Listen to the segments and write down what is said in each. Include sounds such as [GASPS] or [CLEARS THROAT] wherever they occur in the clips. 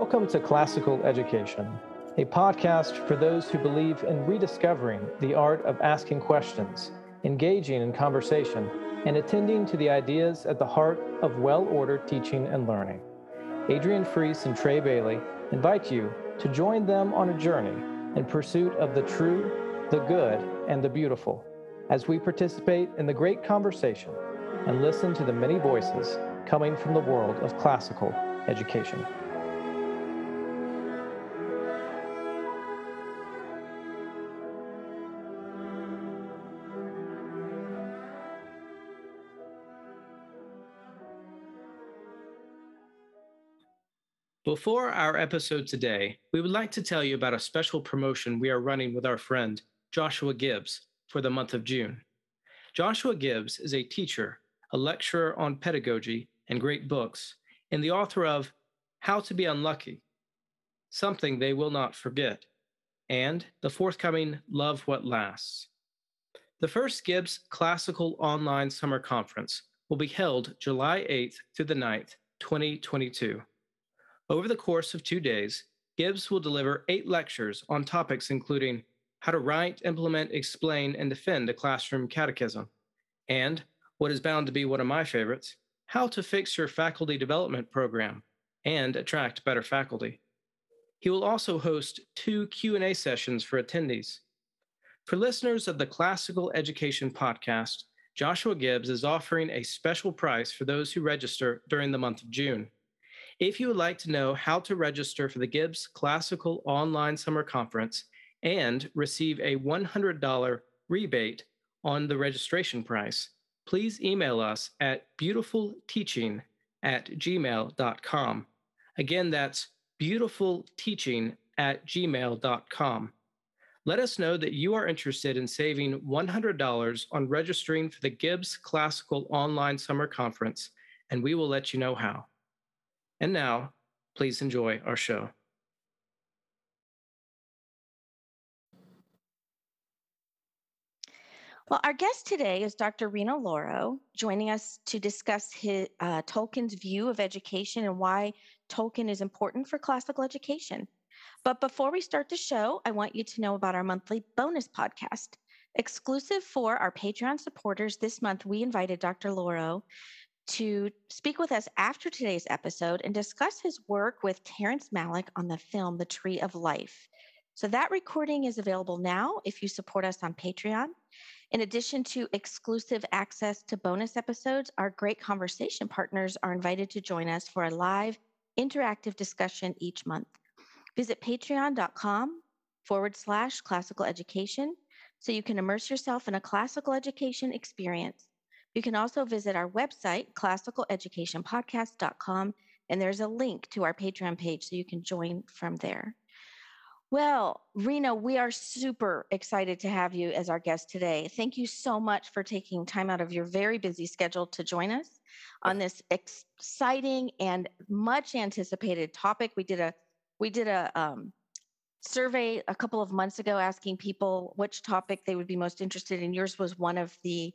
Welcome to Classical Education, a podcast for those who believe in rediscovering the art of asking questions, engaging in conversation, and attending to the ideas at the heart of well ordered teaching and learning. Adrian Freese and Trey Bailey invite you to join them on a journey in pursuit of the true, the good, and the beautiful as we participate in the great conversation and listen to the many voices coming from the world of classical education. Before our episode today, we would like to tell you about a special promotion we are running with our friend Joshua Gibbs for the month of June. Joshua Gibbs is a teacher, a lecturer on pedagogy and great books, and the author of How to Be Unlucky, Something They Will Not Forget, and the forthcoming Love What Lasts. The first Gibbs Classical Online Summer Conference will be held July 8th through the 9th, 2022. Over the course of two days, Gibbs will deliver eight lectures on topics including how to write, implement, explain, and defend a classroom catechism, and what is bound to be one of my favorites, how to fix your faculty development program and attract better faculty. He will also host two Q&A sessions for attendees. For listeners of the Classical Education podcast, Joshua Gibbs is offering a special price for those who register during the month of June. If you would like to know how to register for the Gibbs Classical Online Summer Conference and receive a $100 rebate on the registration price, please email us at beautifulteaching at gmail.com. Again, that's beautifulteaching at gmail.com. Let us know that you are interested in saving $100 on registering for the Gibbs Classical Online Summer Conference, and we will let you know how. And now, please enjoy our show. Well, our guest today is Dr. Reno Lauro, joining us to discuss his, uh, Tolkien's view of education and why Tolkien is important for classical education. But before we start the show, I want you to know about our monthly bonus podcast. Exclusive for our Patreon supporters, this month we invited Dr. Lauro to speak with us after today's episode and discuss his work with Terrence Malick on the film The Tree of Life. So that recording is available now if you support us on Patreon. In addition to exclusive access to bonus episodes, our great conversation partners are invited to join us for a live interactive discussion each month. Visit patreon.com forward slash classical education so you can immerse yourself in a classical education experience. You can also visit our website, classicaleducationpodcast.com, and there's a link to our Patreon page so you can join from there. Well, Reno, we are super excited to have you as our guest today. Thank you so much for taking time out of your very busy schedule to join us on this exciting and much anticipated topic. We did a we did a um, survey a couple of months ago asking people which topic they would be most interested in. Yours was one of the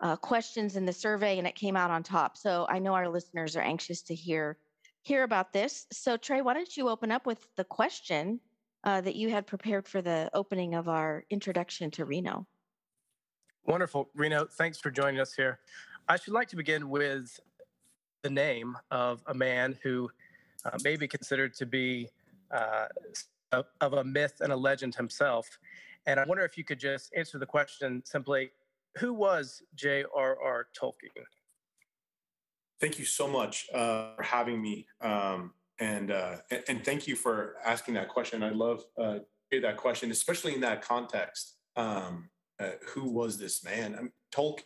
uh, questions in the survey and it came out on top. So I know our listeners are anxious to hear hear about this. So Trey, why don't you open up with the question uh, that you had prepared for the opening of our introduction to Reno? Wonderful, Reno. Thanks for joining us here. I should like to begin with the name of a man who uh, may be considered to be uh, of a myth and a legend himself. And I wonder if you could just answer the question simply who was J.R.R. Tolkien? Thank you so much uh, for having me, um, and, uh, and, thank you for asking that question. I love uh, hear that question, especially in that context. Um, uh, who was this man? I mean, Tolkien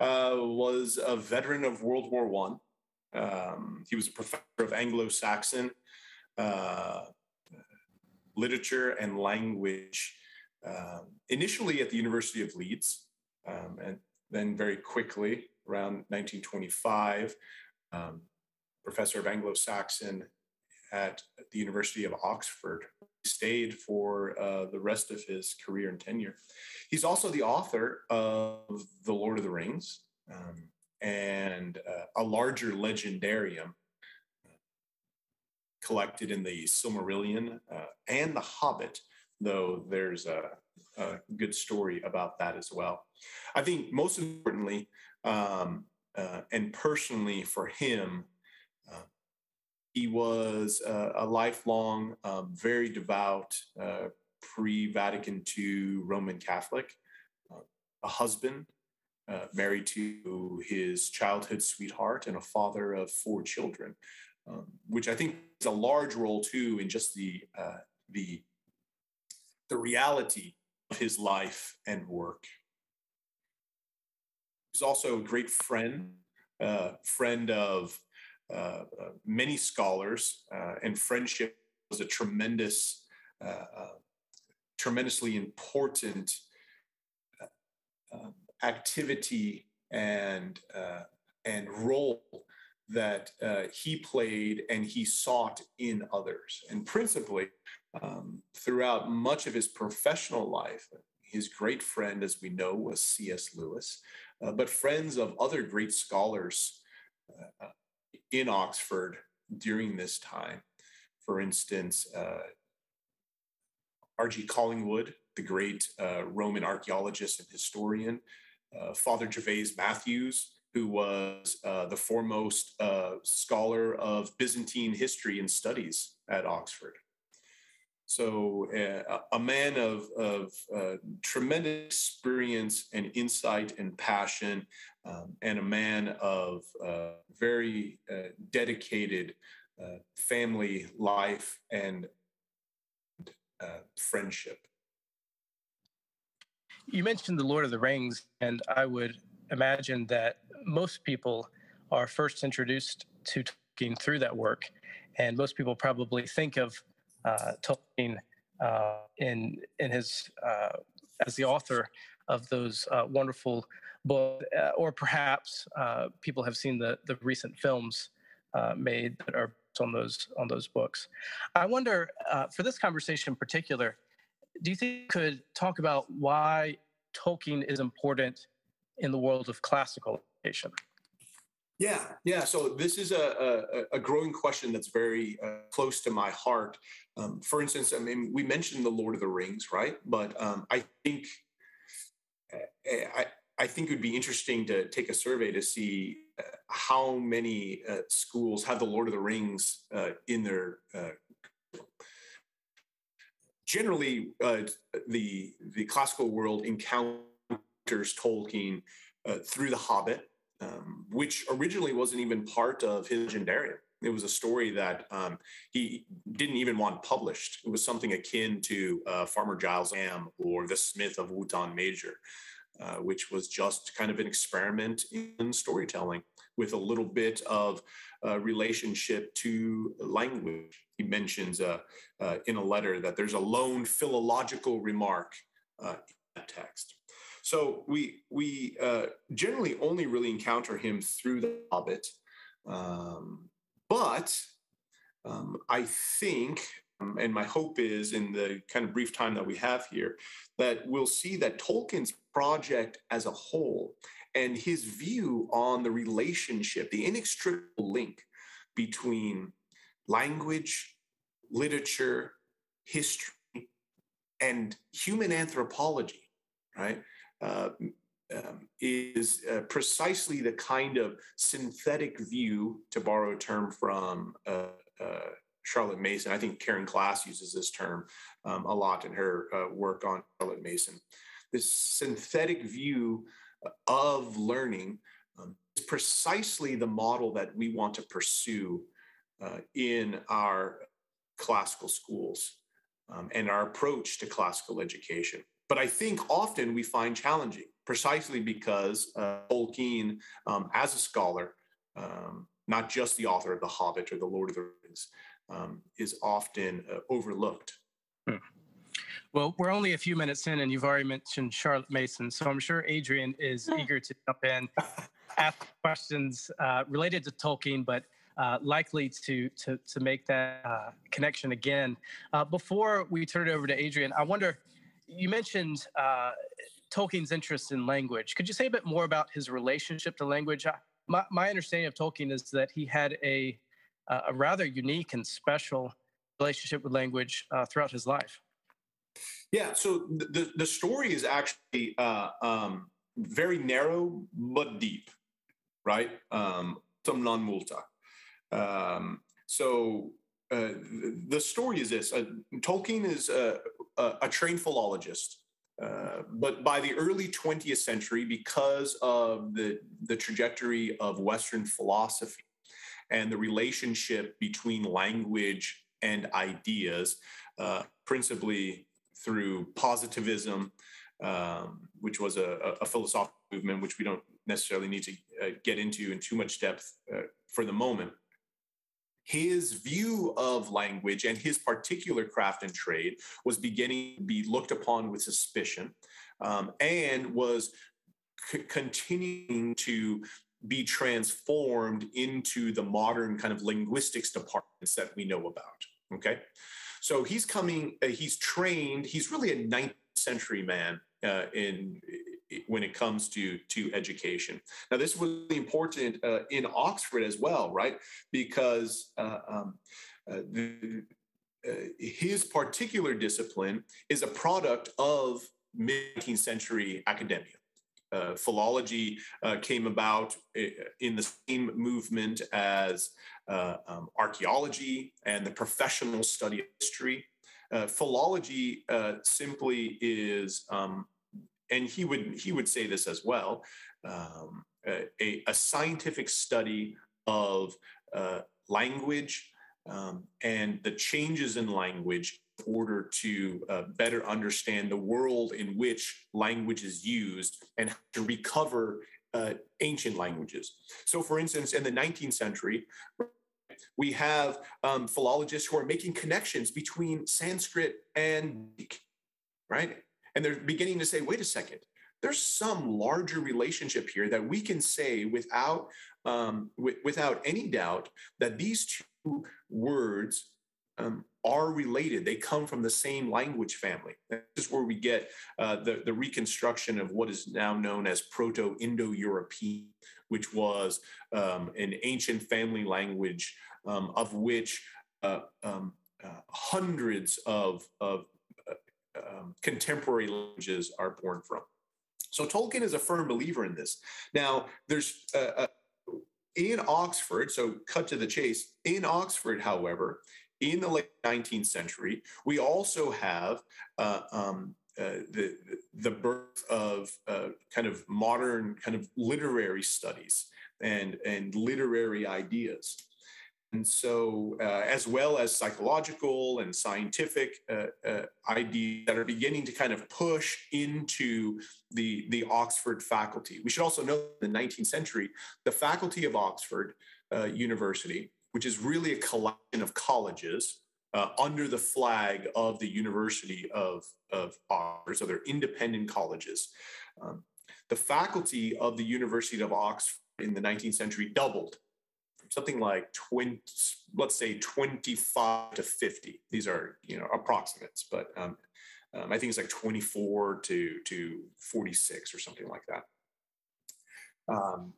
uh, was a veteran of World War One. Um, he was a professor of Anglo-Saxon uh, literature and language, um, initially at the University of Leeds, um, and then very quickly, around 1925, um, professor of Anglo Saxon at the University of Oxford. Stayed for uh, the rest of his career and tenure. He's also the author of The Lord of the Rings um, and uh, a larger legendarium. collected in the Silmarillion uh, and the Hobbit, though there's a, a, good story about that as well. I think most importantly, um, uh, and personally for him, uh, he was a lifelong, um, very devout, uh, pre Vatican II Roman Catholic, uh, a husband, uh, married to his childhood sweetheart, and a father of four children, um, which I think is a large role too in just the uh, the the reality of his life and work. He's also a great friend, uh, friend of uh, uh, many scholars, uh, and friendship was a tremendous, tremendously important um, activity and and role that uh, he played and he sought in others. And principally, um, throughout much of his professional life, his great friend, as we know, was C.S. Lewis, uh, but friends of other great scholars uh, in Oxford during this time. For instance, uh, R.G. Collingwood, the great uh, Roman archaeologist and historian, uh, Father Gervase Matthews, who was uh, the foremost scholar of Byzantine history and studies at Oxford. So, uh, a man of, of uh, tremendous experience and insight and passion, um, and a man of uh, very uh, dedicated uh, family life and uh, friendship. You mentioned The Lord of the Rings, and I would imagine that most people are first introduced to Tolkien through that work. And most people probably think of uh, Tolkien uh, in in his uh, as the author of those uh, wonderful books, or perhaps people have seen the the recent films made that are on those on those books. I wonder for this conversation in particular, do you think you could talk about why Tolkien is important in the world of classical education? Yeah, yeah. So this is a, a, a growing question that's very uh, close to my heart. Um, for instance, I mean, we mentioned the Lord of the Rings, right? But um, I think I, I think it would be interesting to take a survey to see uh, how many uh, schools have the Lord of the Rings uh, in their. Uh, generally, the the classical world encounters Tolkien through the Hobbit um, which originally wasn't even part of his legendarium. It was a story that um, he didn't even want published. It was something akin to uh, Farmer Giles of Ham or The Smith of Wootton Major, uh, which was just kind of an experiment in storytelling with a little bit of uh, relationship to language. He mentions uh, uh, in a letter that there's a lone philological remark uh, in that text. So we we uh, generally only really encounter him through the Hobbit, um, but um, I think, um, and my hope is, in the kind of brief time that we have here, that we'll see that Tolkien's project as a whole and his view on the relationship, the inextricable link between language, literature, history, and human anthropology, right? Uh, um, is uh, precisely the kind of synthetic view, to borrow a term from uh, uh Charlotte Mason. I think Karen Glass uses this term um, a lot in her uh, work on Charlotte Mason. This synthetic view of learning um, is precisely the model that we want to pursue in our classical schools um, and our approach to classical education but I think often we find challenging precisely because uh, Tolkien, um, as a scholar, um, not just the author of The Hobbit or The Lord of the Rings, um, is often uh, overlooked. Hmm. Well, we're only a few minutes in, and you've already mentioned Charlotte Mason, so I'm sure Adrian is eager to jump in, [LAUGHS] ask questions uh, related to Tolkien, but uh, likely to, to, to make that uh, connection again. Uh, before we turn it over to Adrian, I wonder you mentioned uh, Tolkien's interest in language. Could you say a bit more about his relationship to language? My, my understanding of Tolkien is that he had a uh, a rather unique and special relationship with language uh, throughout his life. Yeah, so the, the story is actually uh, um, very narrow but deep, right? Um, non multa. Um, so uh, the story is this: uh, Tolkien is a, a, a trained philologist, uh, but by the early 20th century, because of the the trajectory of Western philosophy and the relationship between language and ideas, uh, principally through positivism, um, which was a, a, philosophical movement, which we don't necessarily need to uh, get into in too much depth for the moment. His view of language and his particular craft and trade was beginning to be looked upon with suspicion um, and was c- continuing to be transformed into the modern kind of linguistics departments that we know about. Okay. So he's coming, uh, he's trained, he's really a 19th century man uh, in when it comes to to education. Now, this was important uh, in Oxford as well, right? Because uh, um, uh, the, uh, his particular discipline is a product of mid 19th century academia. Uh, philology uh, came about in the same movement as um, archaeology and the professional study of history. Philology simply is, um, and he would he would say this as well, um, a, a, scientific study of uh, language um, and the changes in language in order to uh, better understand the world in which language is used and to recover uh, ancient languages. So, for instance, in the 19th century, we have um, philologists who are making connections between Sanskrit and right? And they're beginning to say, wait a second, there's some larger relationship here that we can say without um, w- without any doubt that these two words um, are related. They come from the same language family. This is where we get uh, the, the reconstruction of what is now known as Proto Indo European, which was um, an ancient family language um, of which uh, um, uh, hundreds of, of um, contemporary languages are born from. So Tolkien is a firm believer in this. Now, there's uh, uh, in Oxford, so cut to the chase, in Oxford, however, in the late 19th century, we also have uh, um, uh, the the birth of uh, kind of modern kind of literary studies and and literary ideas. And so, uh, as well as psychological and scientific uh, uh, ideas that are beginning to kind of push into the, the Oxford faculty. We should also know in the 19th century, the faculty of Oxford uh, University, which is really a collection of colleges uh, under the flag of the University of, of Oxford, so they're independent colleges. Um, the faculty of the University of Oxford in the 19th century doubled something like 20, let's say 25 to 50. These are, you know, approximates, but um, um, I think it's like 24 to, to 46 or something like that. Um,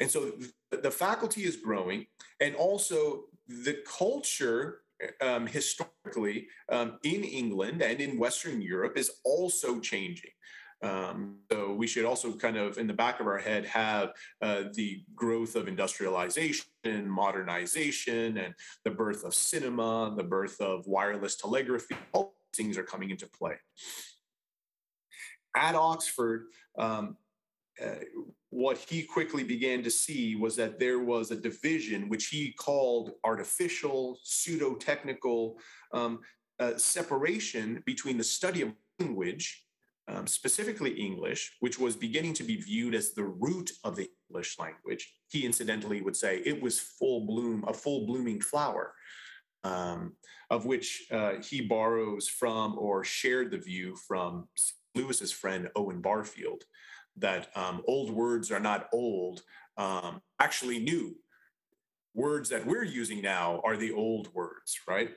and so the, faculty is growing, and also the culture um, historically um, in England and in Western Europe is also changing. Um, so we should also kind of in the back of our head have uh, the growth of industrialization, modernization, and the birth of cinema, the birth of wireless telegraphy. All things are coming into play. At Oxford, um, uh, what he quickly began to see was that there was a division which he called artificial, pseudo technical um, uh, separation between the study of language um, specifically English, which was beginning to be viewed as the root of the English language. He incidentally would say it was full bloom, a full blooming flower, um, of which uh, he borrows from or shared the view from Lewis's friend Owen Barfield, that um, old words are not old, um, actually new. Words that we're using now are the old words, right?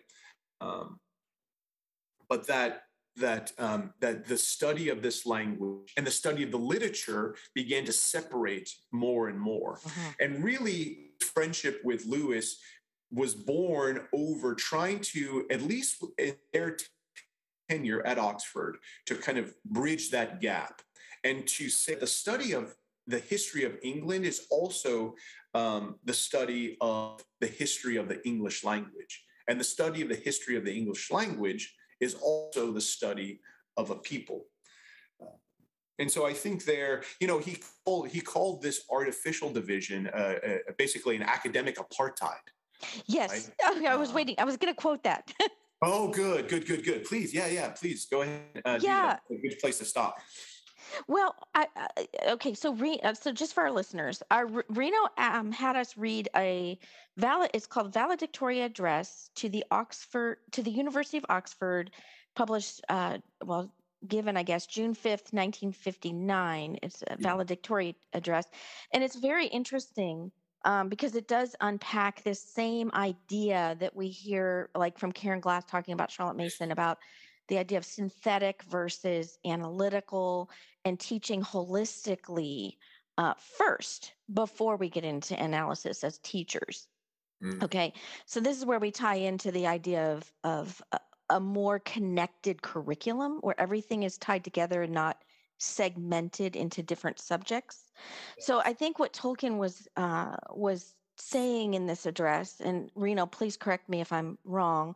Um, but that that um, that the study of this language and the study of the literature began to separate more and more. Uh-huh. And really, friendship with Lewis was born over trying to, at least in their tenure at Oxford, to kind of bridge that gap and to say the study of the history of England is also um, the study of the history of the English language. And the study of the history of the English language is also the study of a people. Uh, and so I think there, you know, he called, he called this artificial division uh, uh, basically an academic apartheid. Yes, right? oh, [LAUGHS] I was uh, waiting. I was going to quote that. [LAUGHS] oh, good, good, good, good. Please, yeah, yeah. Please go ahead. Uh, yeah, a good place to stop. Well, I, I, okay. So, re, uh, so just for our listeners, our Reno um, had us read a valid. It's called Valedictory Address to the Oxford to the University of Oxford, published. Uh, well, given I guess June fifth, nineteen fifty nine. It's a valedictory address, and it's very interesting. Um, because it does unpack this same idea that we hear, like from Karen Glass talking about Charlotte Mason about the idea of synthetic versus analytical and teaching holistically uh, first before we get into analysis as teachers. Mm. Okay, so this is where we tie into the idea of of a, a more connected curriculum where everything is tied together and not segmented into different subjects. So I think what Tolkien was uh, was saying in this address, and Reno, please correct me if I'm wrong,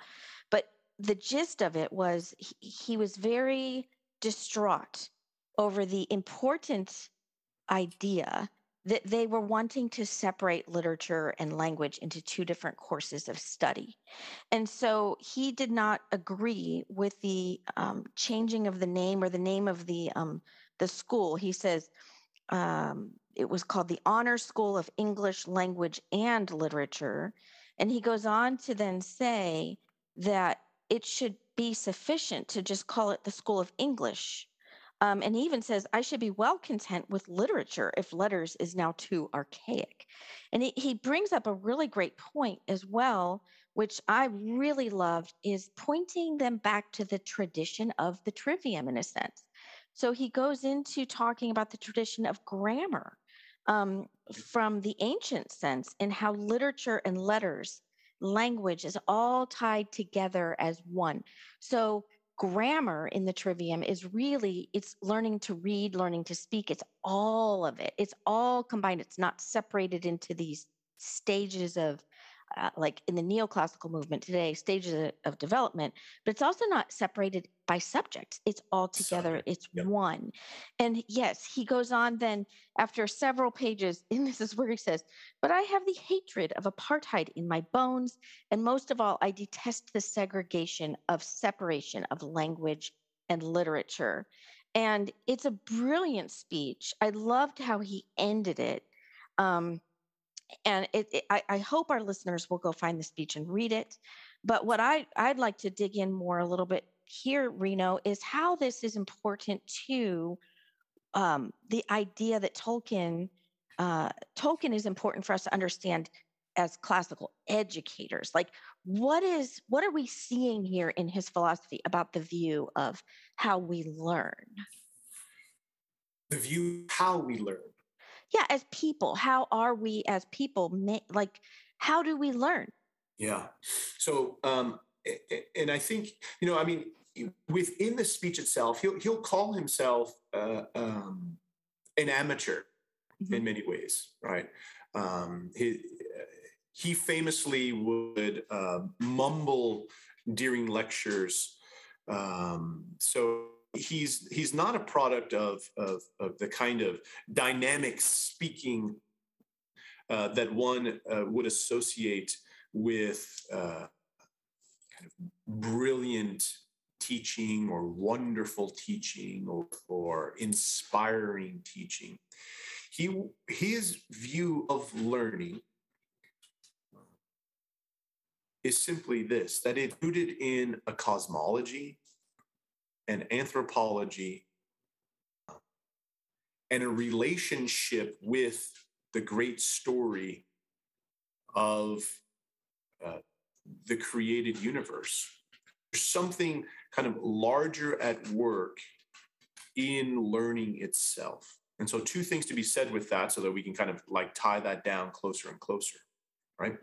the gist of it was he, he was very distraught over the important idea that they were wanting to separate literature and language into two different courses of study. And so he did not agree with the um, changing of the name or the name of the, um, the school. He says um, it was called the Honor School of English Language and Literature. And he goes on to then say that it should be sufficient to just call it the School of English um, and he even says, I should be well content with literature if letters is now too archaic. And he, he brings up a really great point as well, which I really loved, is pointing them back to the tradition of the trivium in a sense. So he goes into talking about the tradition of grammar um, from the ancient sense and how literature and letters, language is all tied together as one. So grammar in the trivium is really it's learning to read learning to speak it's all of it it's all combined it's not separated into these stages of uh, like in the neoclassical movement today, stages of development, but it's also not separated by subjects. It's all together, it's yep. one. And yes, he goes on then after several pages, [LAUGHS] and this is where he says, But I have the hatred of apartheid in my bones. And most of all, I detest the segregation of separation of language and literature. And it's a brilliant speech. I loved how he ended it. Um, and it, it, I, I, hope our listeners will go find the speech and read it. But what I, I'd like to dig in more a little bit here, Reno, is how this is important to um, the idea that Tolkien uh, Tolkien is important for us to understand as classical educators. Like, what is what are we seeing here in his philosophy about the view of how we learn? The view how we learn yeah as people how are we as people like how do we learn? Yeah. So um and i think you know i mean within the speech itself he'll he'll call himself uh, um, an amateur mm-hmm. in many ways right? Um he he famously would uh, mumble during lectures um so he's he's not a product of of, of the kind of dynamic speaking uh, that one uh, would associate with uh, kind of brilliant teaching or wonderful teaching or, or inspiring teaching. He his view of learning is simply this that it's rooted in a cosmology and anthropology and a relationship with the great story of uh, the created universe. There's something kind of larger at work in learning itself. And so, two things to be said with that so that we can kind of like tie that down closer and closer, right?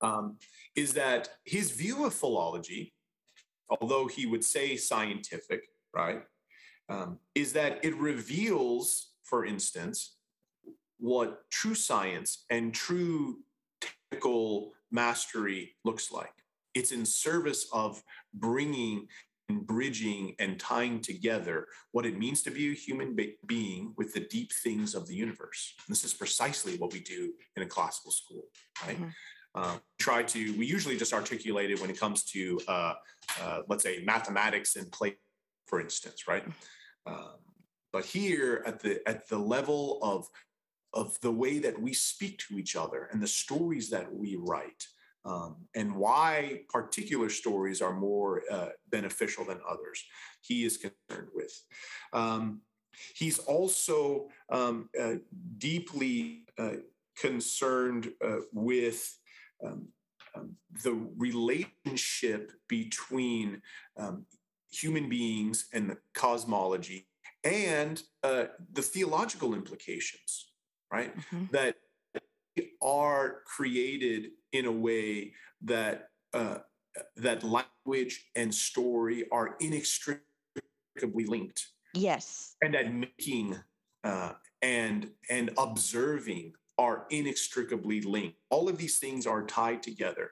um, is that his view of philology, although he would say scientific, right, um, is that it reveals, for instance, what true science and true technical mastery looks like. It's in service of bringing and bridging and tying together what it means to be a human be- being with the deep things of the universe. And this is precisely what we do in a classical school, right? Mm-hmm. Uh, try to, we usually just articulate it when it comes to, uh, uh, let's say, mathematics and play, for instance, right? Um, but here at the at the level of of the way that we speak to each other and the stories that we write, um, and why particular stories are more uh, beneficial than others, he is concerned with. Um, he's also um, uh, deeply uh, concerned uh, with um, um, the relationship between um, human beings and the cosmology and uh, the theological implications, right? Mm-hmm. That are created in a way that uh, that language and story are inextricably linked. Yes, and that making uh, and and observing are inextricably linked. All of these things are tied together,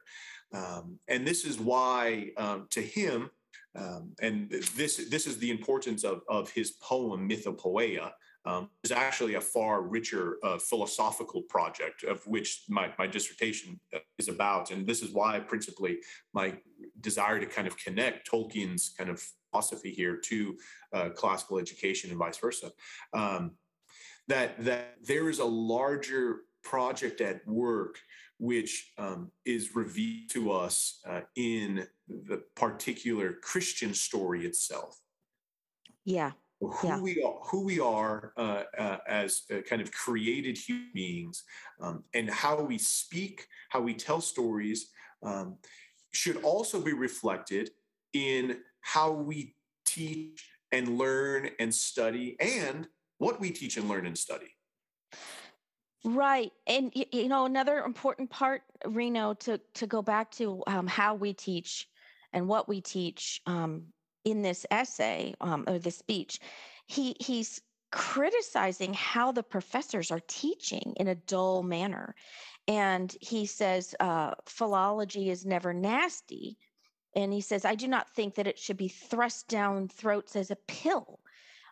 um, and this is why, um, to him, um, and this this is the importance of of his poem Mythopoeia. Um, is actually a far richer uh, philosophical project of which my, my dissertation uh, is about. And this is why, principally, my desire to kind of connect Tolkien's kind of philosophy here to uh, classical education and vice versa. Um, that that there is a larger project at work which um, is revealed to us uh, in the particular Christian story itself. Yeah. Who yeah. we are, who we are uh, uh, as uh, kind of created human beings, um, and how we speak, how we tell stories, um, should also be reflected in how we teach and learn and study, and what we teach and learn and study. Right. And, you know, another important part, Reno, to, to go back to um, how we teach and what we teach um, in this essay um, or this speech, he, he's criticizing how the professors are teaching in a dull manner. And he says uh, philology is never nasty. And he says, I do not think that it should be thrust down throats as a pill.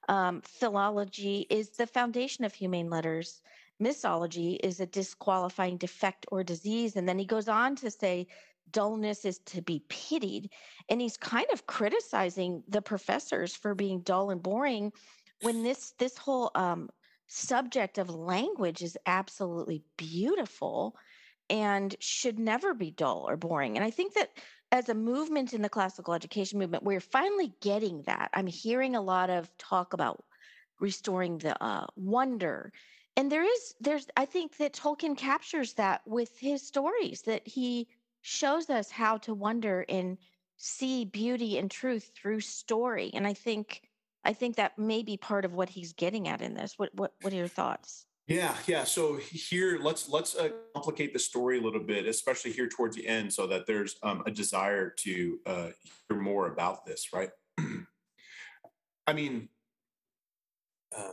Um, philology is the foundation of humane letters misology is a disqualifying defect or disease. And then he goes on to say, dullness is to be pitied. And he's kind of criticizing the professors for being dull and boring when this this whole um, subject of language is absolutely beautiful and should never be dull or boring. And I think that as a movement in the classical education movement, we're finally getting that. I'm hearing a lot of talk about restoring the uh, wonder and there is there's i think that tolkien captures that with his stories that he shows us how to wonder and see beauty and truth through story and i think i think that may be part of what he's getting at in this what what, what are your thoughts yeah yeah so here let's let's uh, complicate the story a little bit especially here towards the end so that there's um, a desire to uh, hear more about this right [CLEARS THROAT] i mean uh,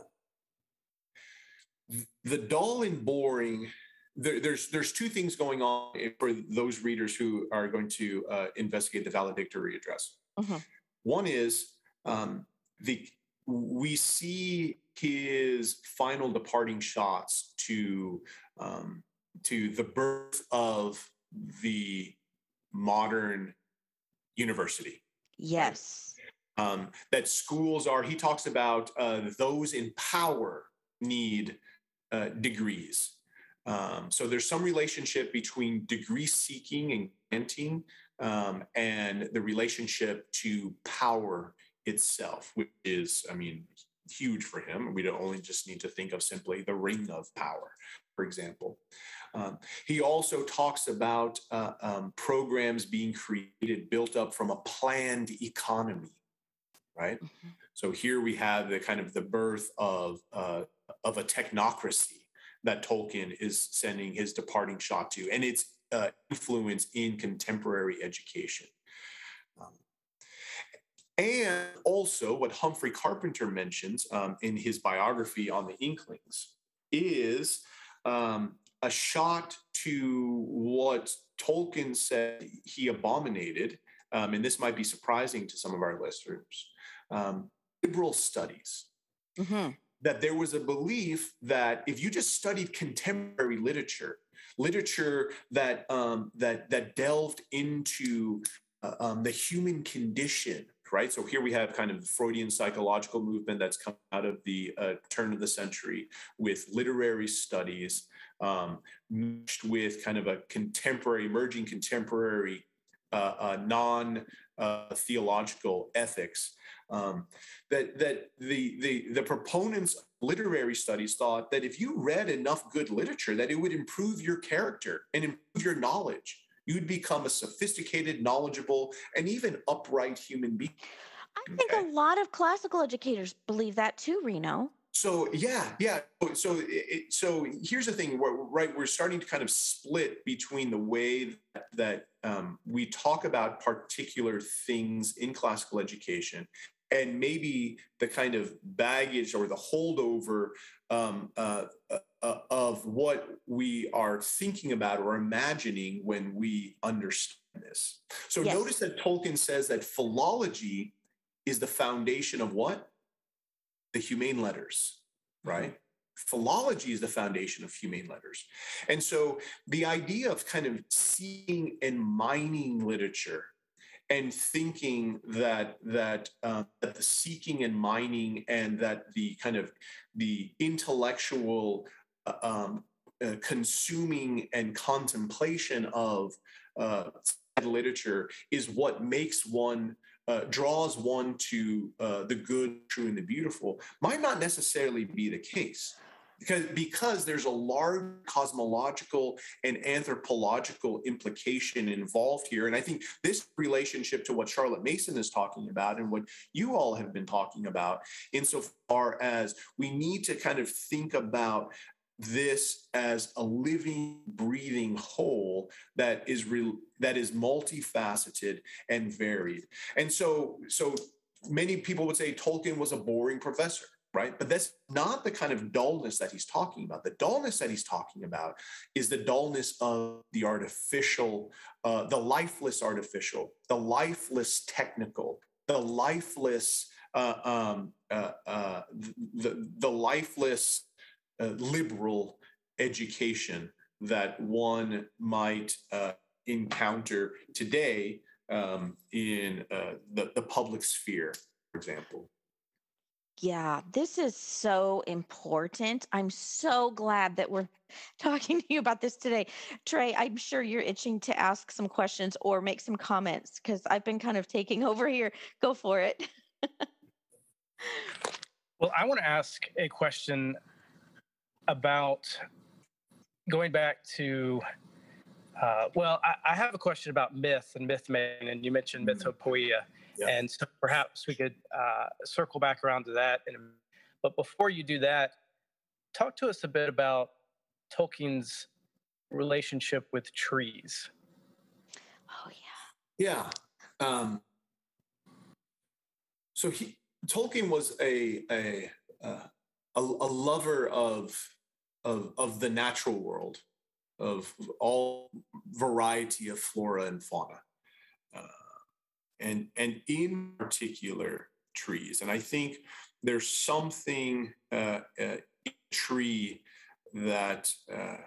the dull and boring there, there's there's two things going on for those readers who are going to uh, investigate the valedictory address. Uh-huh. One is um, the we see his final departing shots to um, to the birth of the modern university. Yes. Um, that schools are. He talks about uh, those in power need uh, degrees. Um, so there's some relationship between degree seeking and granting um, and the relationship to power itself, which is, I mean, huge for him. We don't only just need to think of simply the ring of power, for example. Um, he also talks about uh, um, programs being created, built up from a planned economy, right? Mm-hmm. So here we have the kind of the birth of uh, of a technocracy that Tolkien is sending his departing shot to. And it's uh, influence in contemporary education. Um, and also, what Humphrey Carpenter mentions um, in his biography on the Inklings is um, a shot to what Tolkien said he abominated, um, and this might be surprising to some of our listeners um, liberal studies. Mm-hmm. That there was a belief that if you just studied contemporary literature, literature that um, that that delved into uh, um, the human condition, right? So here we have kind of the Freudian psychological movement that's come out of the uh, turn of the century with literary studies, um, mixed with kind of a contemporary, emerging contemporary, uh, uh non uh, theological ethics. Um, that that the the the proponents of literary studies thought that if you read enough good literature, that it would improve your character and improve your knowledge. You'd become a sophisticated, knowledgeable, and even upright human being. I think okay? a lot of classical educators believe that too, Reno. So yeah, yeah. So it, so here's the thing, we're, right? We're starting to kind of split between the way that, that um, we talk about particular things in classical education and maybe the kind of baggage or the holdover um, uh, uh, of what we are thinking about or imagining when we understand this. So yes. notice that Tolkien says that philology is the foundation of what? The humane letters, right? philology is the foundation of humane letters. And so the idea of kind of seeing and mining literature and thinking that that uh, that the seeking and mining and that the kind of the intellectual um, uh, consuming and contemplation of uh, literature is what makes one uh, draws one to uh, the good, true, and the beautiful might not necessarily be the case because because there's a large cosmological and anthropological implication involved here. And i think this relationship to what charlotte mason is talking about and what you all have been talking about insofar as we need to kind of think about this as a living breathing whole that is real that is multifaceted and varied and so so many people would say tolkien was a boring professor right? But that's not the kind of dullness that he's talking about. The dullness that he's talking about is the dullness of the artificial, uh, the lifeless artificial, the lifeless technical, the lifeless, uh, um, uh, uh the, the lifeless uh, liberal education that one might uh, encounter today um, in the, the public sphere, for example. Yeah, this is so important. I'm so glad that we're [LAUGHS] talking to you about this today. Trey, I'm sure you're itching to ask some questions or make some comments because I've been kind of taking [LAUGHS] over here. Go for it. [LAUGHS] well, I want to ask a question about going back to uh, well, I, I, have a question about myth and myth making, and you mentioned mm-hmm. mythopoeia. Yeah. And so perhaps we could uh, circle back around to that. In a, but before you do that, talk to us a bit about Tolkien's relationship with trees. Oh yeah. Yeah. Um, so he Tolkien was a a uh, a, a lover of of of the natural world, of all variety of flora and fauna and and in particular trees. And I think there's something uh, uh, tree that uh,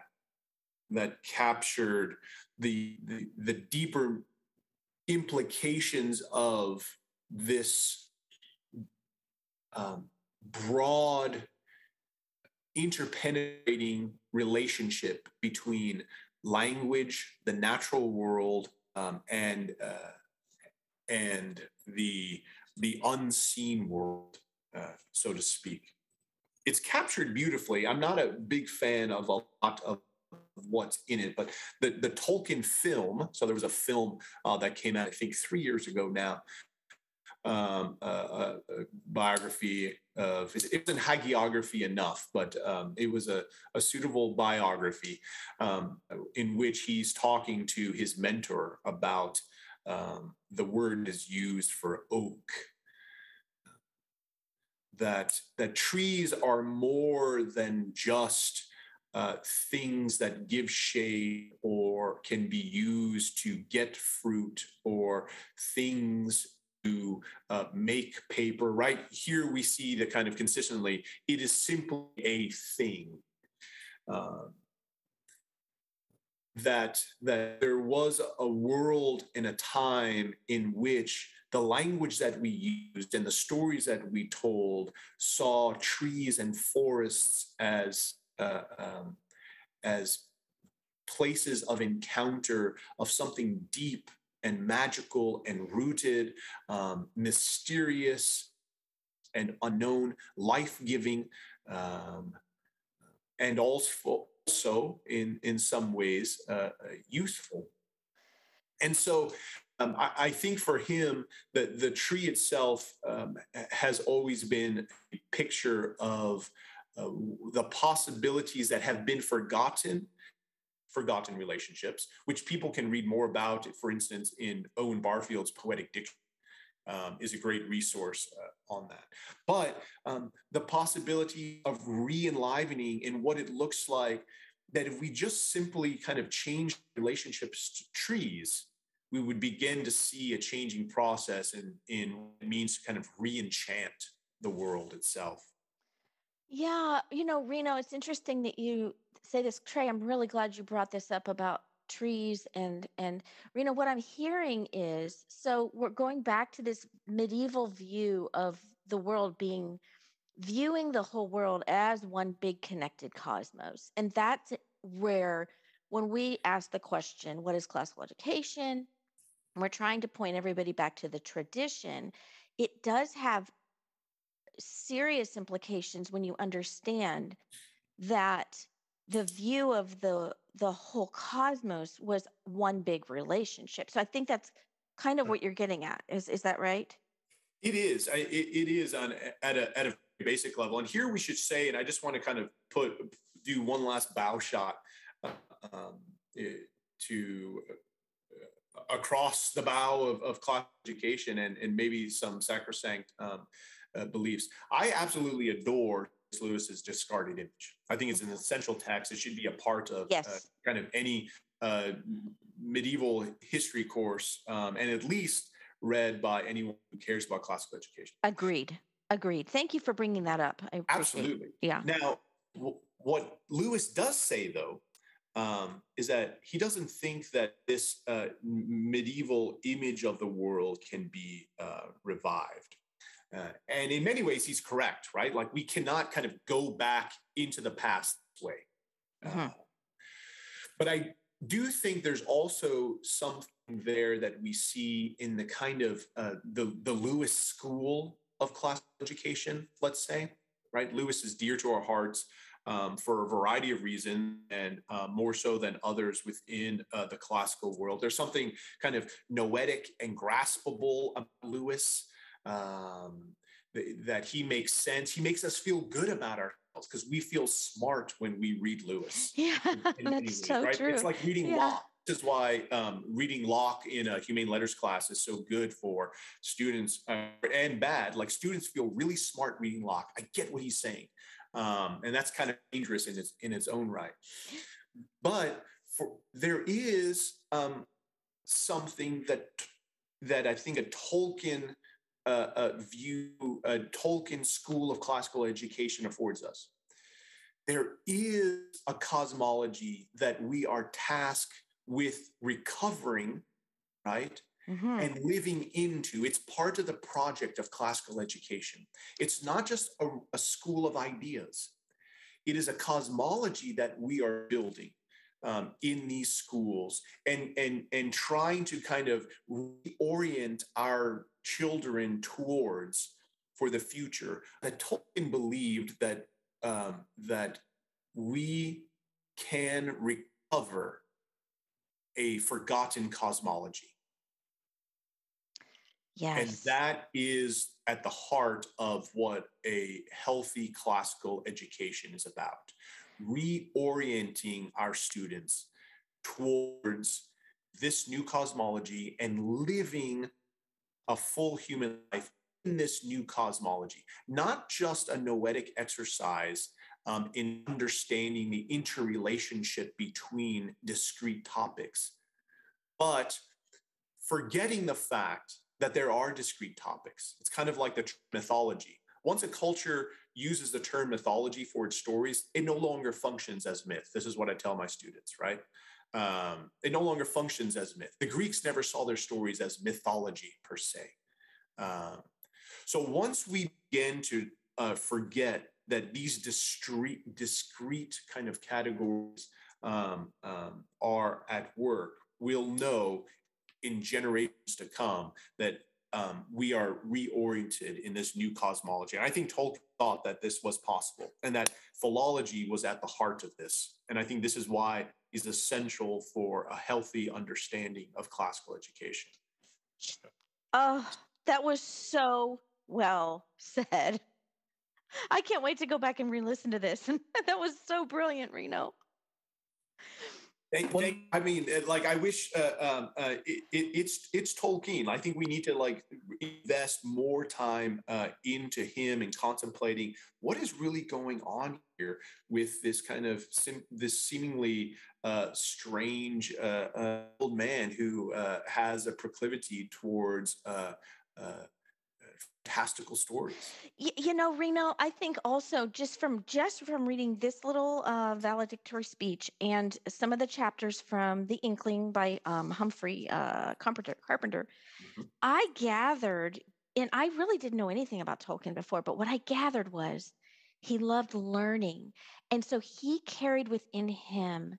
that captured the, the the deeper implications of this um, broad interpenetrating relationship between language, the natural world, um, and uh, and the the unseen world, uh, so to speak. It's captured beautifully. I'm not a big fan of a lot of what's in it, but the the Tolkien film. So there was a film uh, that came out, I think, three years ago now, um, biography of it wasn't hagiography enough, but um, it was a, a suitable biography um, in which he's talking to his mentor about um, the word is used for oak. That that trees are more than just uh, things that give shade or can be used to get fruit or things uh, make paper. Right here, we see that kind of consistently, it is simply a thing. Uh, that that there was a world and a time in which the language that we used and the stories that we told saw trees and forests as uh, um, as places of encounter of something deep and magical and rooted, um, mysterious and unknown, life giving, um, and also, in, in some ways uh, useful. And so um, I, I, think for him, that the tree itself um, has always been a picture of uh, the possibilities that have been forgotten forgotten relationships, which people can read more about, for instance, in Owen Barfield's Poetic Dictionary. Um, is a great resource uh, on that. But um, the possibility of re enlivening in what it looks like that if we just simply kind of change relationships to trees, we would begin to see a changing process in, in what it means to kind of re enchant the world itself. Yeah, you know, Reno, it's interesting that you say this, Trey. I'm really glad you brought this up about trees and and Reno. What I'm hearing is so we're going back to this medieval view of the world being viewing the whole world as one big connected cosmos, and that's where when we ask the question, "What is classical education?" we're trying to point everybody back to the tradition. It does have serious implications when you understand that the view of the the whole cosmos was one big relationship. So I think that's kind of what you're getting at. Is is that right? It is. I, it, it is on at a at a basic level. And here we should say, and I just want to kind of put do one last bow shot uh, um, to uh, across the bow of, of class education and, and maybe some sacrosanct um, uh, beliefs. I absolutely adore Lewis's discarded image. I think it's an essential text. It should be a part of uh, yes. uh, kind of any uh, medieval history course, um, and at least read by anyone who cares about classical education. Agreed. Agreed. Thank you for bringing that up. Absolutely. Yeah. Now, w- what Lewis does say, though, um, is that he doesn't think that this uh, medieval image of the world can be uh, revived. Uh, and in many ways, he's correct, right? Like we cannot kind of go back into the past way. Mm-hmm. Uh, but I do think there's also something there that we see in the kind of uh, the the Lewis school of classical education, let's say, right? Lewis is dear to our hearts um, for a variety of reasons, and uh, more so than others within uh, the classical world. There's something kind of noetic and graspable about Lewis um, th- that he makes sense. He makes us feel good about ourselves because we feel smart when we read Lewis. [LAUGHS] Yeah, in, in that's ways, so right? true. It's like reading yeah. Locke. This is why um, reading Locke in a humane letters class is so good for students uh, and bad. Like students feel really smart reading Locke. I get what he's saying, um, and that's kind of dangerous in its in its own right. But for, there is um, something that that I think a Tolkien uh, uh, view a Tolkien school of classical education affords us. There is a cosmology that we are tasked with recovering, right? Mm-hmm. And living into. It's part of the project of classical education. It's not just a, a school of ideas, it is a cosmology that we are building um, in these schools and and and trying to kind of reorient our children towards for the future. That Tolkien believed that um, that we can recover a forgotten cosmology. Yes. And that is at the heart of what a healthy classical education is about reorienting our students towards this new cosmology and living a full human life in this new cosmology, not just a noetic exercise um, in understanding the interrelationship between discrete topics, but forgetting the fact that there are discrete topics. It's kind of like the mythology. Once a culture uses the term mythology for its stories, it no longer functions as myth. This is what I tell my students, right? Um, it no longer functions as myth. The Greeks never saw their stories as mythology per se. Um, so once we begin to uh, forget that these discrete, discrete kind of categories um, um, are at work, we'll know in generations to come that um, we are reoriented in this new cosmology. And I think Tolkien thought that this was possible and that philology was at the heart of this. And I think this is why is essential for a healthy understanding of classical education. Oh, that was so well said. I can't wait to go back and re-listen to this. [LAUGHS] that was so brilliant, Reno. Thank, thank, I mean, uh, like, I wish uh, um, uh, it, it, it's it's Tolkien. I think we need to like invest more time uh, into him and contemplating what is really going on here with this kind of sim- this seemingly uh, strange uh, old man who has a proclivity towards fantastical stories. You, you know, Reno, I think also just from just from reading this little uh, valedictory speech and some of the chapters from The Inkling by um, Humphrey uh, Carpenter, Carpenter mm-hmm. I gathered, and I really didn't know anything about Tolkien before, but what I gathered was he loved learning, and so he carried within him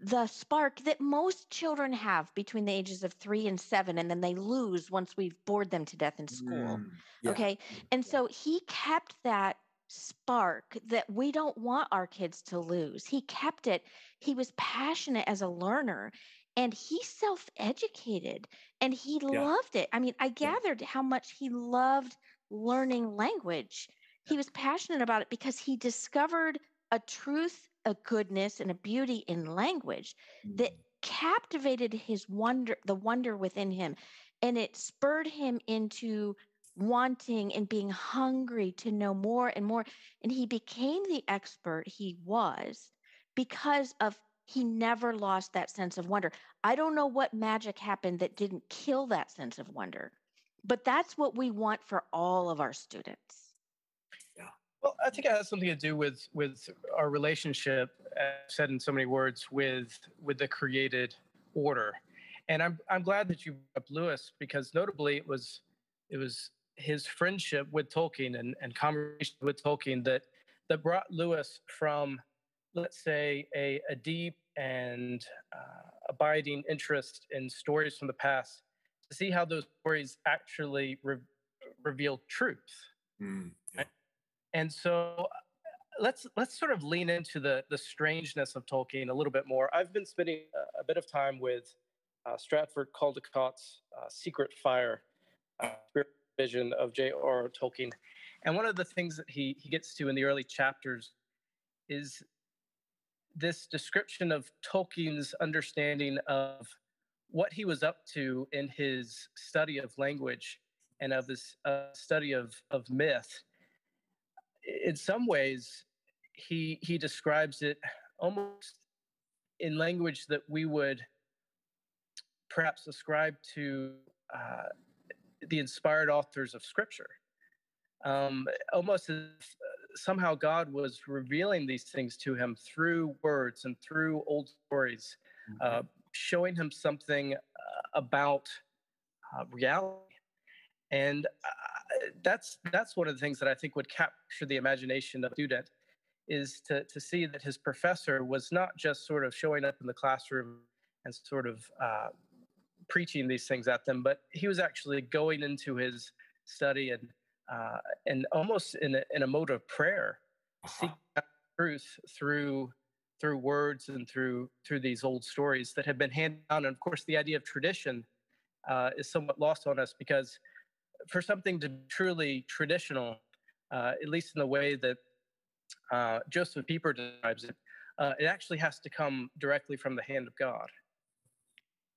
the spark that most children have between the ages of three and seven, and then they lose once we've bored them to death in school. Mm, yeah. Okay. And so he kept that spark that we don't want our kids to lose. He kept it. He was passionate as a learner and he self educated and he yeah. loved it. I mean, I gathered how much he loved learning language. He was passionate about it because he discovered a truth a goodness and a beauty in language that mm. captivated his wonder the wonder within him and it spurred him into wanting and being hungry to know more and more and he became the expert he was because of he never lost that sense of wonder i don't know what magic happened that didn't kill that sense of wonder but that's what we want for all of our students well, I think it has something to do with with our relationship, as said in so many words, with with the created order. And I'm I'm glad that you brought up Lewis because notably it was it was his friendship with Tolkien and, and conversation with Tolkien that that brought Lewis from, let's say, a, a deep and uh, abiding interest in stories from the past to see how those stories actually re- reveal truth. Mm, yeah. And so let's let's sort of lean into the the strangeness of Tolkien a little bit more. I've been spending a, a bit of time with uh, Stratford Caldecott's uh, Secret Fire uh, vision of J.R.R. Tolkien, and one of the things that he he gets to in the early chapters is this description of Tolkien's understanding of what he was up to in his study of language and of his uh, study of of myth in some ways, he he describes it almost in language that we would perhaps ascribe to uh, the inspired authors of Scripture. Um, almost as uh, somehow God was revealing these things to him through words and through old stories, mm-hmm. uh, showing him something uh, about uh, reality. And that's that's one of the things that I think would capture the imagination of a student is to to see that his professor was not just sort of showing up in the classroom and sort of uh, preaching these things at them, but he was actually going into his study and uh, and almost in a, in a mode of prayer, uh-huh. seeking truth through through words and through through these old stories that had been handed down. And of course, the idea of tradition uh, is somewhat lost on us because for something to be truly traditional, uh, at least in the way that uh, Josef Pieper describes it, uh, it actually has to come directly from the hand of God.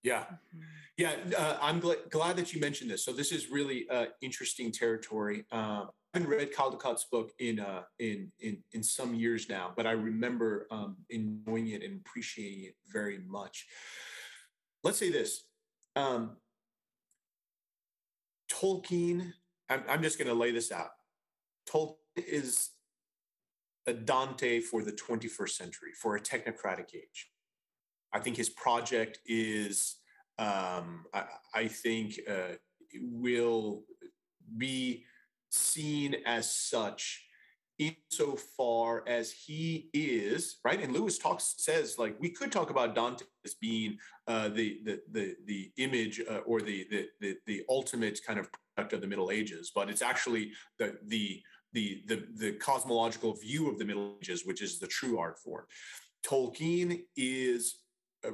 Yeah, mm-hmm. yeah. Uh, I'm gl- glad that you mentioned this. So this is really uh, interesting territory. Um, I haven't read Caldecott's book in uh, in in in some years now, but I remember um, enjoying it and appreciating it very much. Let's say this: um, Tolkien. I'm, I'm just going to lay this out. Tolkien is a Dante for the 21st century, for a technocratic age. I think his project is, um, I, I, think, uh, will be seen as such insofar as he is right? And lewis talks says like we could talk about dante as being uh, the, the the the image uh, or the, the the the ultimate kind of product of the middle ages but it's actually the the the the, the cosmological view of the middle ages which is the true art form. Tolkien is uh,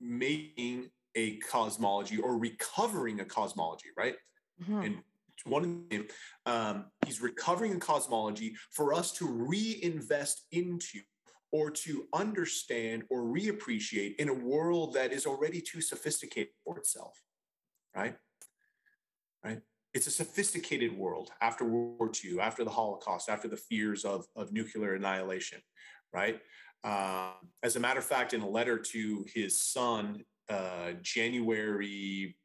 making a cosmology or recovering a cosmology right? Mm-hmm. and one of them, um, he's recovering in cosmology for us to reinvest into or to understand or reappreciate in a world that is already too sophisticated for itself, right? Right? It's a sophisticated world after World War II, after the Holocaust, after the fears of, of nuclear annihilation, right? Uh, as a matter of fact, in a letter to his son, uh, January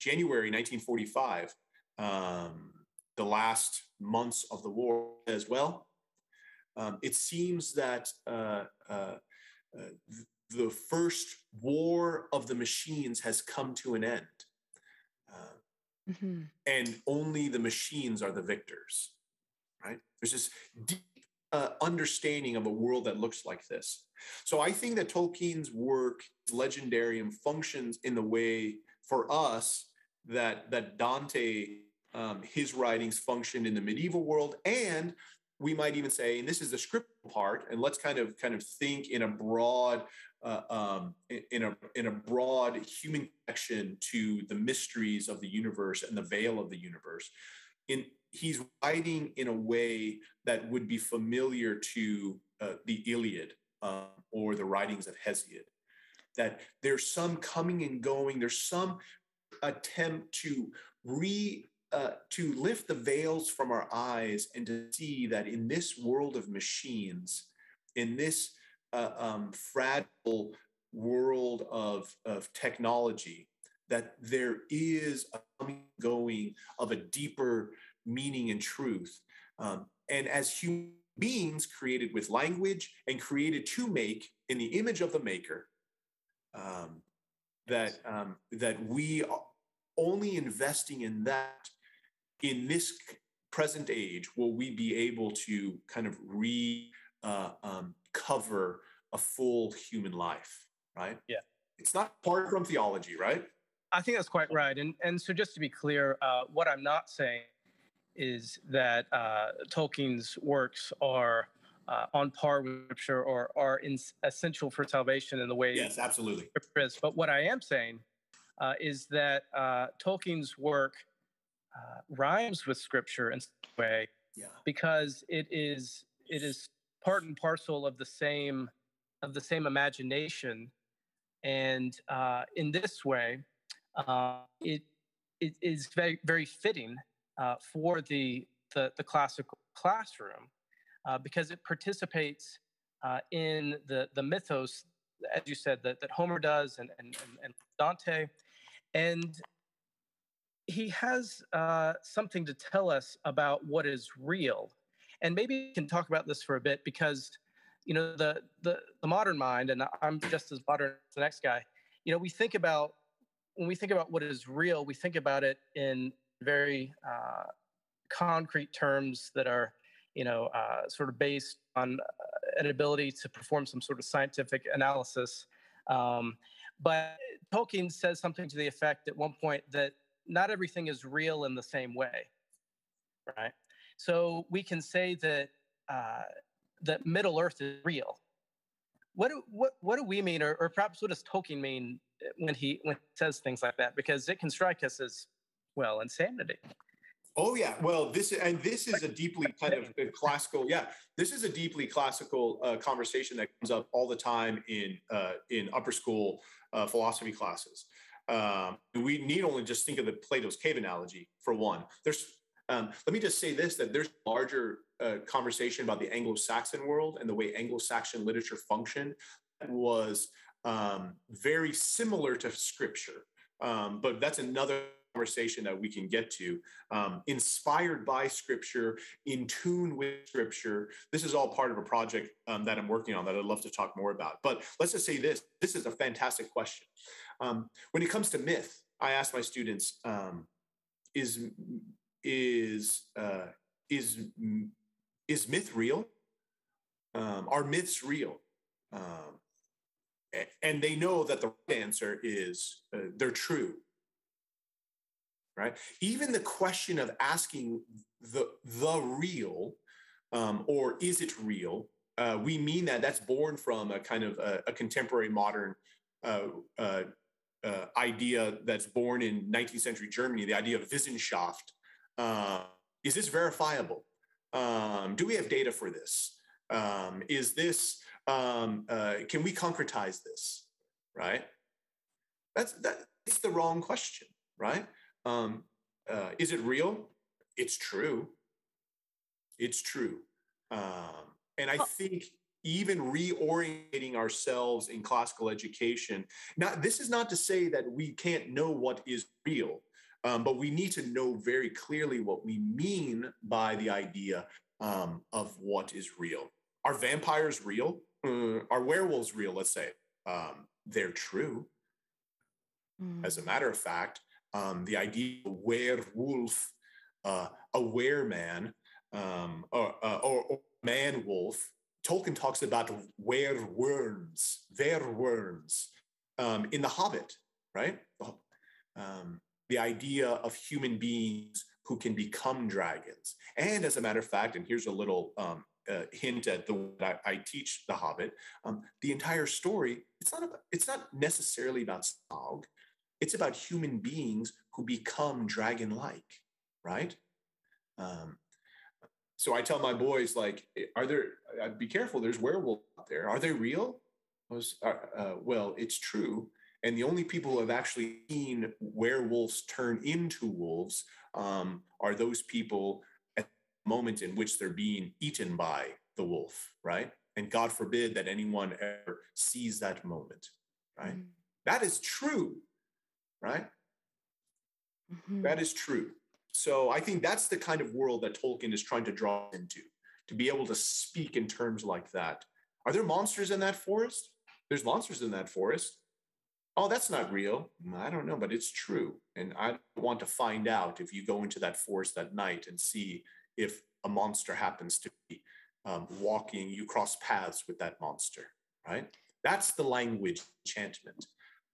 January 1945, um, the last months of the war as well. Um, it seems that uh, uh, uh, the first war of the machines has come to an end. Uh, mm-hmm. And only the machines are the victors, right? There's this deep uh, understanding of a world that looks like this. So I think that Tolkien's work, legendarium, functions in the way for us that that Dante um, his writings functioned in the medieval world and we might even say and this is the script part and let's kind of kind of think in a broad uh, um, in a in a broad human connection to the mysteries of the universe and the veil of the universe. In he's writing in a way that would be familiar to uh, the iliad um, or the writings of hesiod. That there's some coming and going there's some attempt to re uh, to lift the veils from our eyes and to see that in this world of machines, in this uh, um, fragile world of, of technology, that there is a coming going of a deeper meaning and truth. Um, and as human beings created with language and created to make in the image of the maker, um, that um, that we only investing in that in this present age will we be able to kind of re uh, um, cover a full human life right? Yeah. It's not far from theology right? I think that's quite right. And and so just to be clear uh, what i'm not saying is that uh, tolkien's works are uh, on par with scripture or are in, essential for salvation in the way yes absolutely. but what i am saying uh, is that uh, tolkien's work uh, rhymes with scripture in some way yeah. because it is it is part and parcel of the same of the same imagination and uh, in this way uh, it it is very very fitting uh, for the, the, the classical classroom uh, because it participates uh, in the the mythos as you said that, that Homer does and, and, and Dante and he has uh, something to tell us about what is real. And maybe we can talk about this for a bit because, you know, the, the, the modern mind, and I'm just as modern as the next guy, you know, we think about, when we think about what is real, we think about it in very uh, concrete terms that are, you know, uh, sort of based on uh, an ability to perform some sort of scientific analysis. Um, but Tolkien says something to the effect at one point that not everything is real in the same way, right? So we can say that uh, that Middle Earth is real. What do, what what do we mean, or, or perhaps what does Tolkien mean when he when he says things like that? Because it can strike us as well insanity. Oh yeah, well this and this is a deeply [LAUGHS] kind of classical. Yeah, this is a deeply classical uh, conversation that comes up all the time in uh, in upper school uh, philosophy classes. Um, we need only just think of the Plato's cave analogy for one. There's um, let me just say this: that there's larger uh, conversation about the Anglo-Saxon world and the way Anglo-Saxon literature functioned was um, very similar to Scripture. Um, but that's another conversation that we can get to. Um, inspired by Scripture, in tune with Scripture. This is all part of a project um, that I'm working on that I'd love to talk more about. But let's just say this: this is a fantastic question. Um, when it comes to myth, I ask my students: um, Is is uh, is is myth real? Um, are myths real? Um, and they know that the answer is uh, they're true right even the question of asking the the real um, or is it real uh, we mean that that's born from a kind of a, a contemporary modern uh, uh, idea that's born in 19th century germany the idea of wissenschaft uh, is this verifiable? Um, do we have data for this? Um, is this um, uh, can we concretize this right? That's that it's the wrong question right? Um, uh, is it real? It's true. It's true. Um, and i think even reorienting ourselves in classical education now this is not to say that we can't know what is real um, but we need to know very clearly what we mean by the idea um, of what is real are vampires real uh, are werewolves real? Let's say um, they're true. Mm. As a matter of fact, um, the idea of werewolf, uh, a wereman, um, or, uh, or, or man wolf, Tolkien talks about wereworms, wereworms um, in The Hobbit, right? Um, the idea of human beings who can become dragons. And as a matter of fact, and here's a little um, uh, hint at the I, I teach The Hobbit. Um, the entire story it's not about, it's not necessarily about Smaug. It's about human beings who become dragon-like, right? Um, so I tell my boys like, are there? Uh, be careful. There's werewolves out there. Are they real? Was uh, uh, well, it's true. And the only people who have actually seen werewolves turn into wolves um, are those people at the moment in which they're being eaten by the wolf, right? And God forbid that anyone ever sees that moment, right? Mm-hmm. That is true, right? Mm-hmm. That is true. So I think that's the kind of world that Tolkien is trying to draw into, to be able to speak in terms like that. Are there monsters in that forest? There's monsters in that forest. Oh, that's not real. I don't know, but it's true. And I want to find out if you go into that forest at night and see if a monster happens to be um, walking, you cross paths with that monster, right? That's the language enchantment.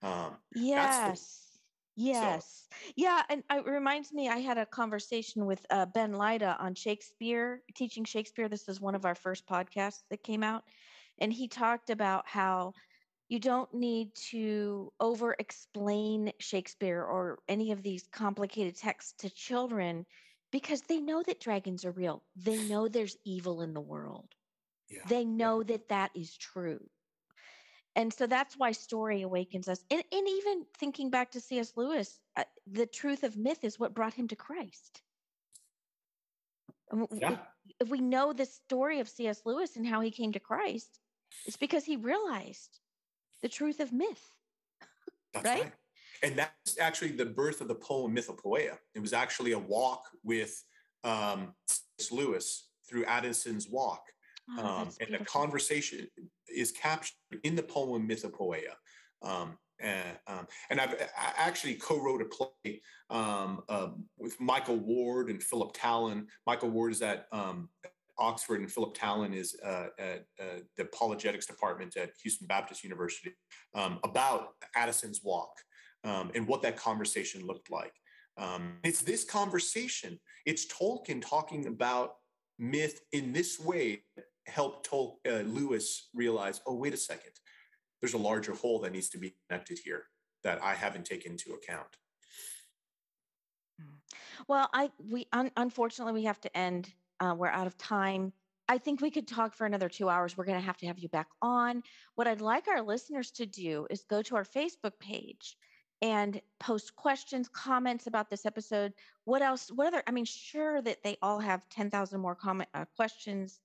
Um, yes. Yes. So. Yeah. And it reminds me, I had a conversation with uh, Ben Lyda on Shakespeare, teaching Shakespeare. This is one of our first podcasts that came out. And he talked about how you don't need to over explain Shakespeare or any of these complicated texts to children because they know that dragons are real. They know there's evil in the world. Yeah. They know yeah. that that is true. And so that's why story awakens us. And, and even thinking back to C.S. Lewis, uh, the truth of myth is what brought him to Christ. Yeah. If, we know the story of C.S. Lewis and how he came to Christ, it's because he realized the truth of myth. [LAUGHS] right? right? and that's actually the birth of the poem Mythopoeia. It was actually a walk with um, Lewis through Addison's Walk. Oh, um, and the conversation is captured in the poem Mythopoeia. Um, and, um, and I've I actually co-wrote a play um, uh, with Michael Ward and Philip Tallon. Michael Ward is at um, Oxford, and Philip Tallon is uh, at uh, the apologetics department at Houston Baptist University um, about Addison's Walk um, and what that conversation looked like. Um, it's this conversation, it's Tolkien talking about myth in this way helped Tol- uh, Lewis realize, oh, wait a second, there's a larger whole that needs to be connected here that I haven't taken into account. Well, I we un, unfortunately we have to end. Uh, we're out of time. I think we could talk for another two hours. We're going to have to have you back on. What I'd like our listeners to do is go to our Facebook page and post questions, comments about this episode. What else? What other? I mean, sure that they all have 10,000 more comment uh, questions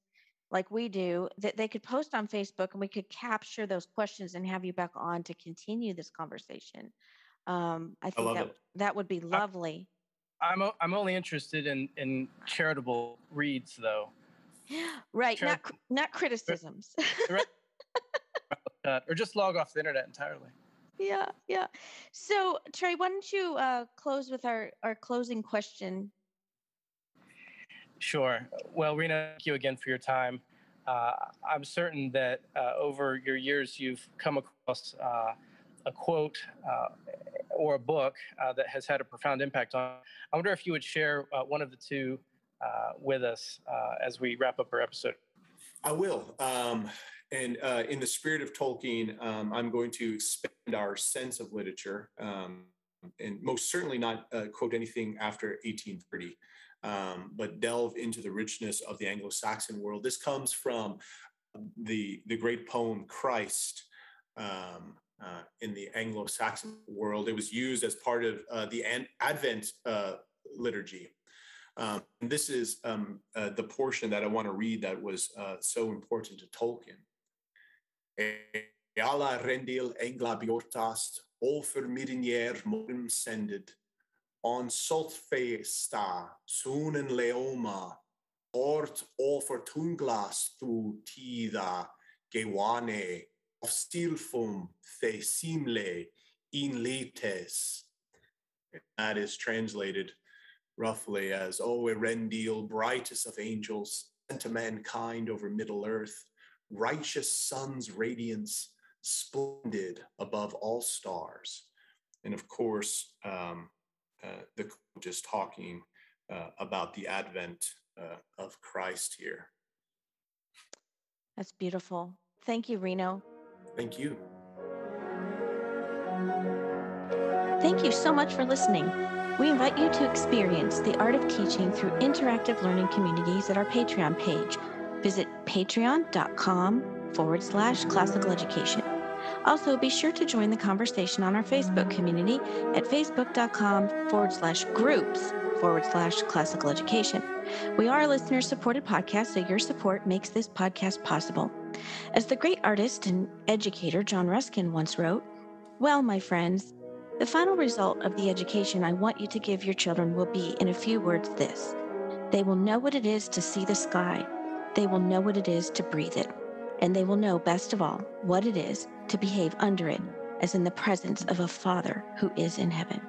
like we do that they could post on Facebook and we could capture those questions and have you back on to continue this conversation. Um, I think I that, it. that would be lovely. I'm, I'm only interested in, in charitable reads though. [GASPS] Right. Not, not criticisms. [LAUGHS] or just log off the internet entirely yeah, yeah. So Trey, why don't you uh, close with our our closing question? Sure. Well, Reno, thank you again for your time. Uh, I'm certain that uh, over your years you've come across uh, a quote uh, or a book uh, that has had a profound impact on. I wonder if you would share one of the two with us as we wrap up our episode. I will. Um, and uh, in the spirit of Tolkien, um, I'm going to expand our sense of literature um, and most certainly not uh, quote anything after 1830, um, but delve into the richness of the Anglo Saxon world. This comes from the, the great poem Christ. Um, uh, in the Anglo Saxon world, it was used as part of uh, the An- Advent uh, liturgy. Um, this is um, uh, the portion that I want to read that was uh, so important to Tolkien. Alla rendil englabiortast, offer mirinier morim sended, on soltfe sta, sun en leoma, ort offer tunglas tu tida, gewane, of stilfum the simle in letes. That is translated roughly as, O Earendil, brightest of angels, sent to mankind over Middle Earth, righteous sun's radiance, splendid above all stars. And of course, um, the quote is talking uh, about the advent uh, of Christ here. That's beautiful. Thank you, Reno. Thank you. Thank you so much for listening. We invite you to experience the art of teaching through interactive learning communities at our Patreon page Visit patreon.com forward slash classical education. Also, be sure to join the conversation on our Facebook community at facebook.com forward slash groups forward slash classical education. We are a listener supported podcast, so your support makes this podcast possible. As the great artist and educator John Ruskin once wrote, Well, my friends, the final result of the education I want you to give your children will be, in a few words, this they will know what it is to see the sky they will know what it is to breathe it, and they will know, best of all, what it is to behave under it, as in the presence of a Father who is in heaven.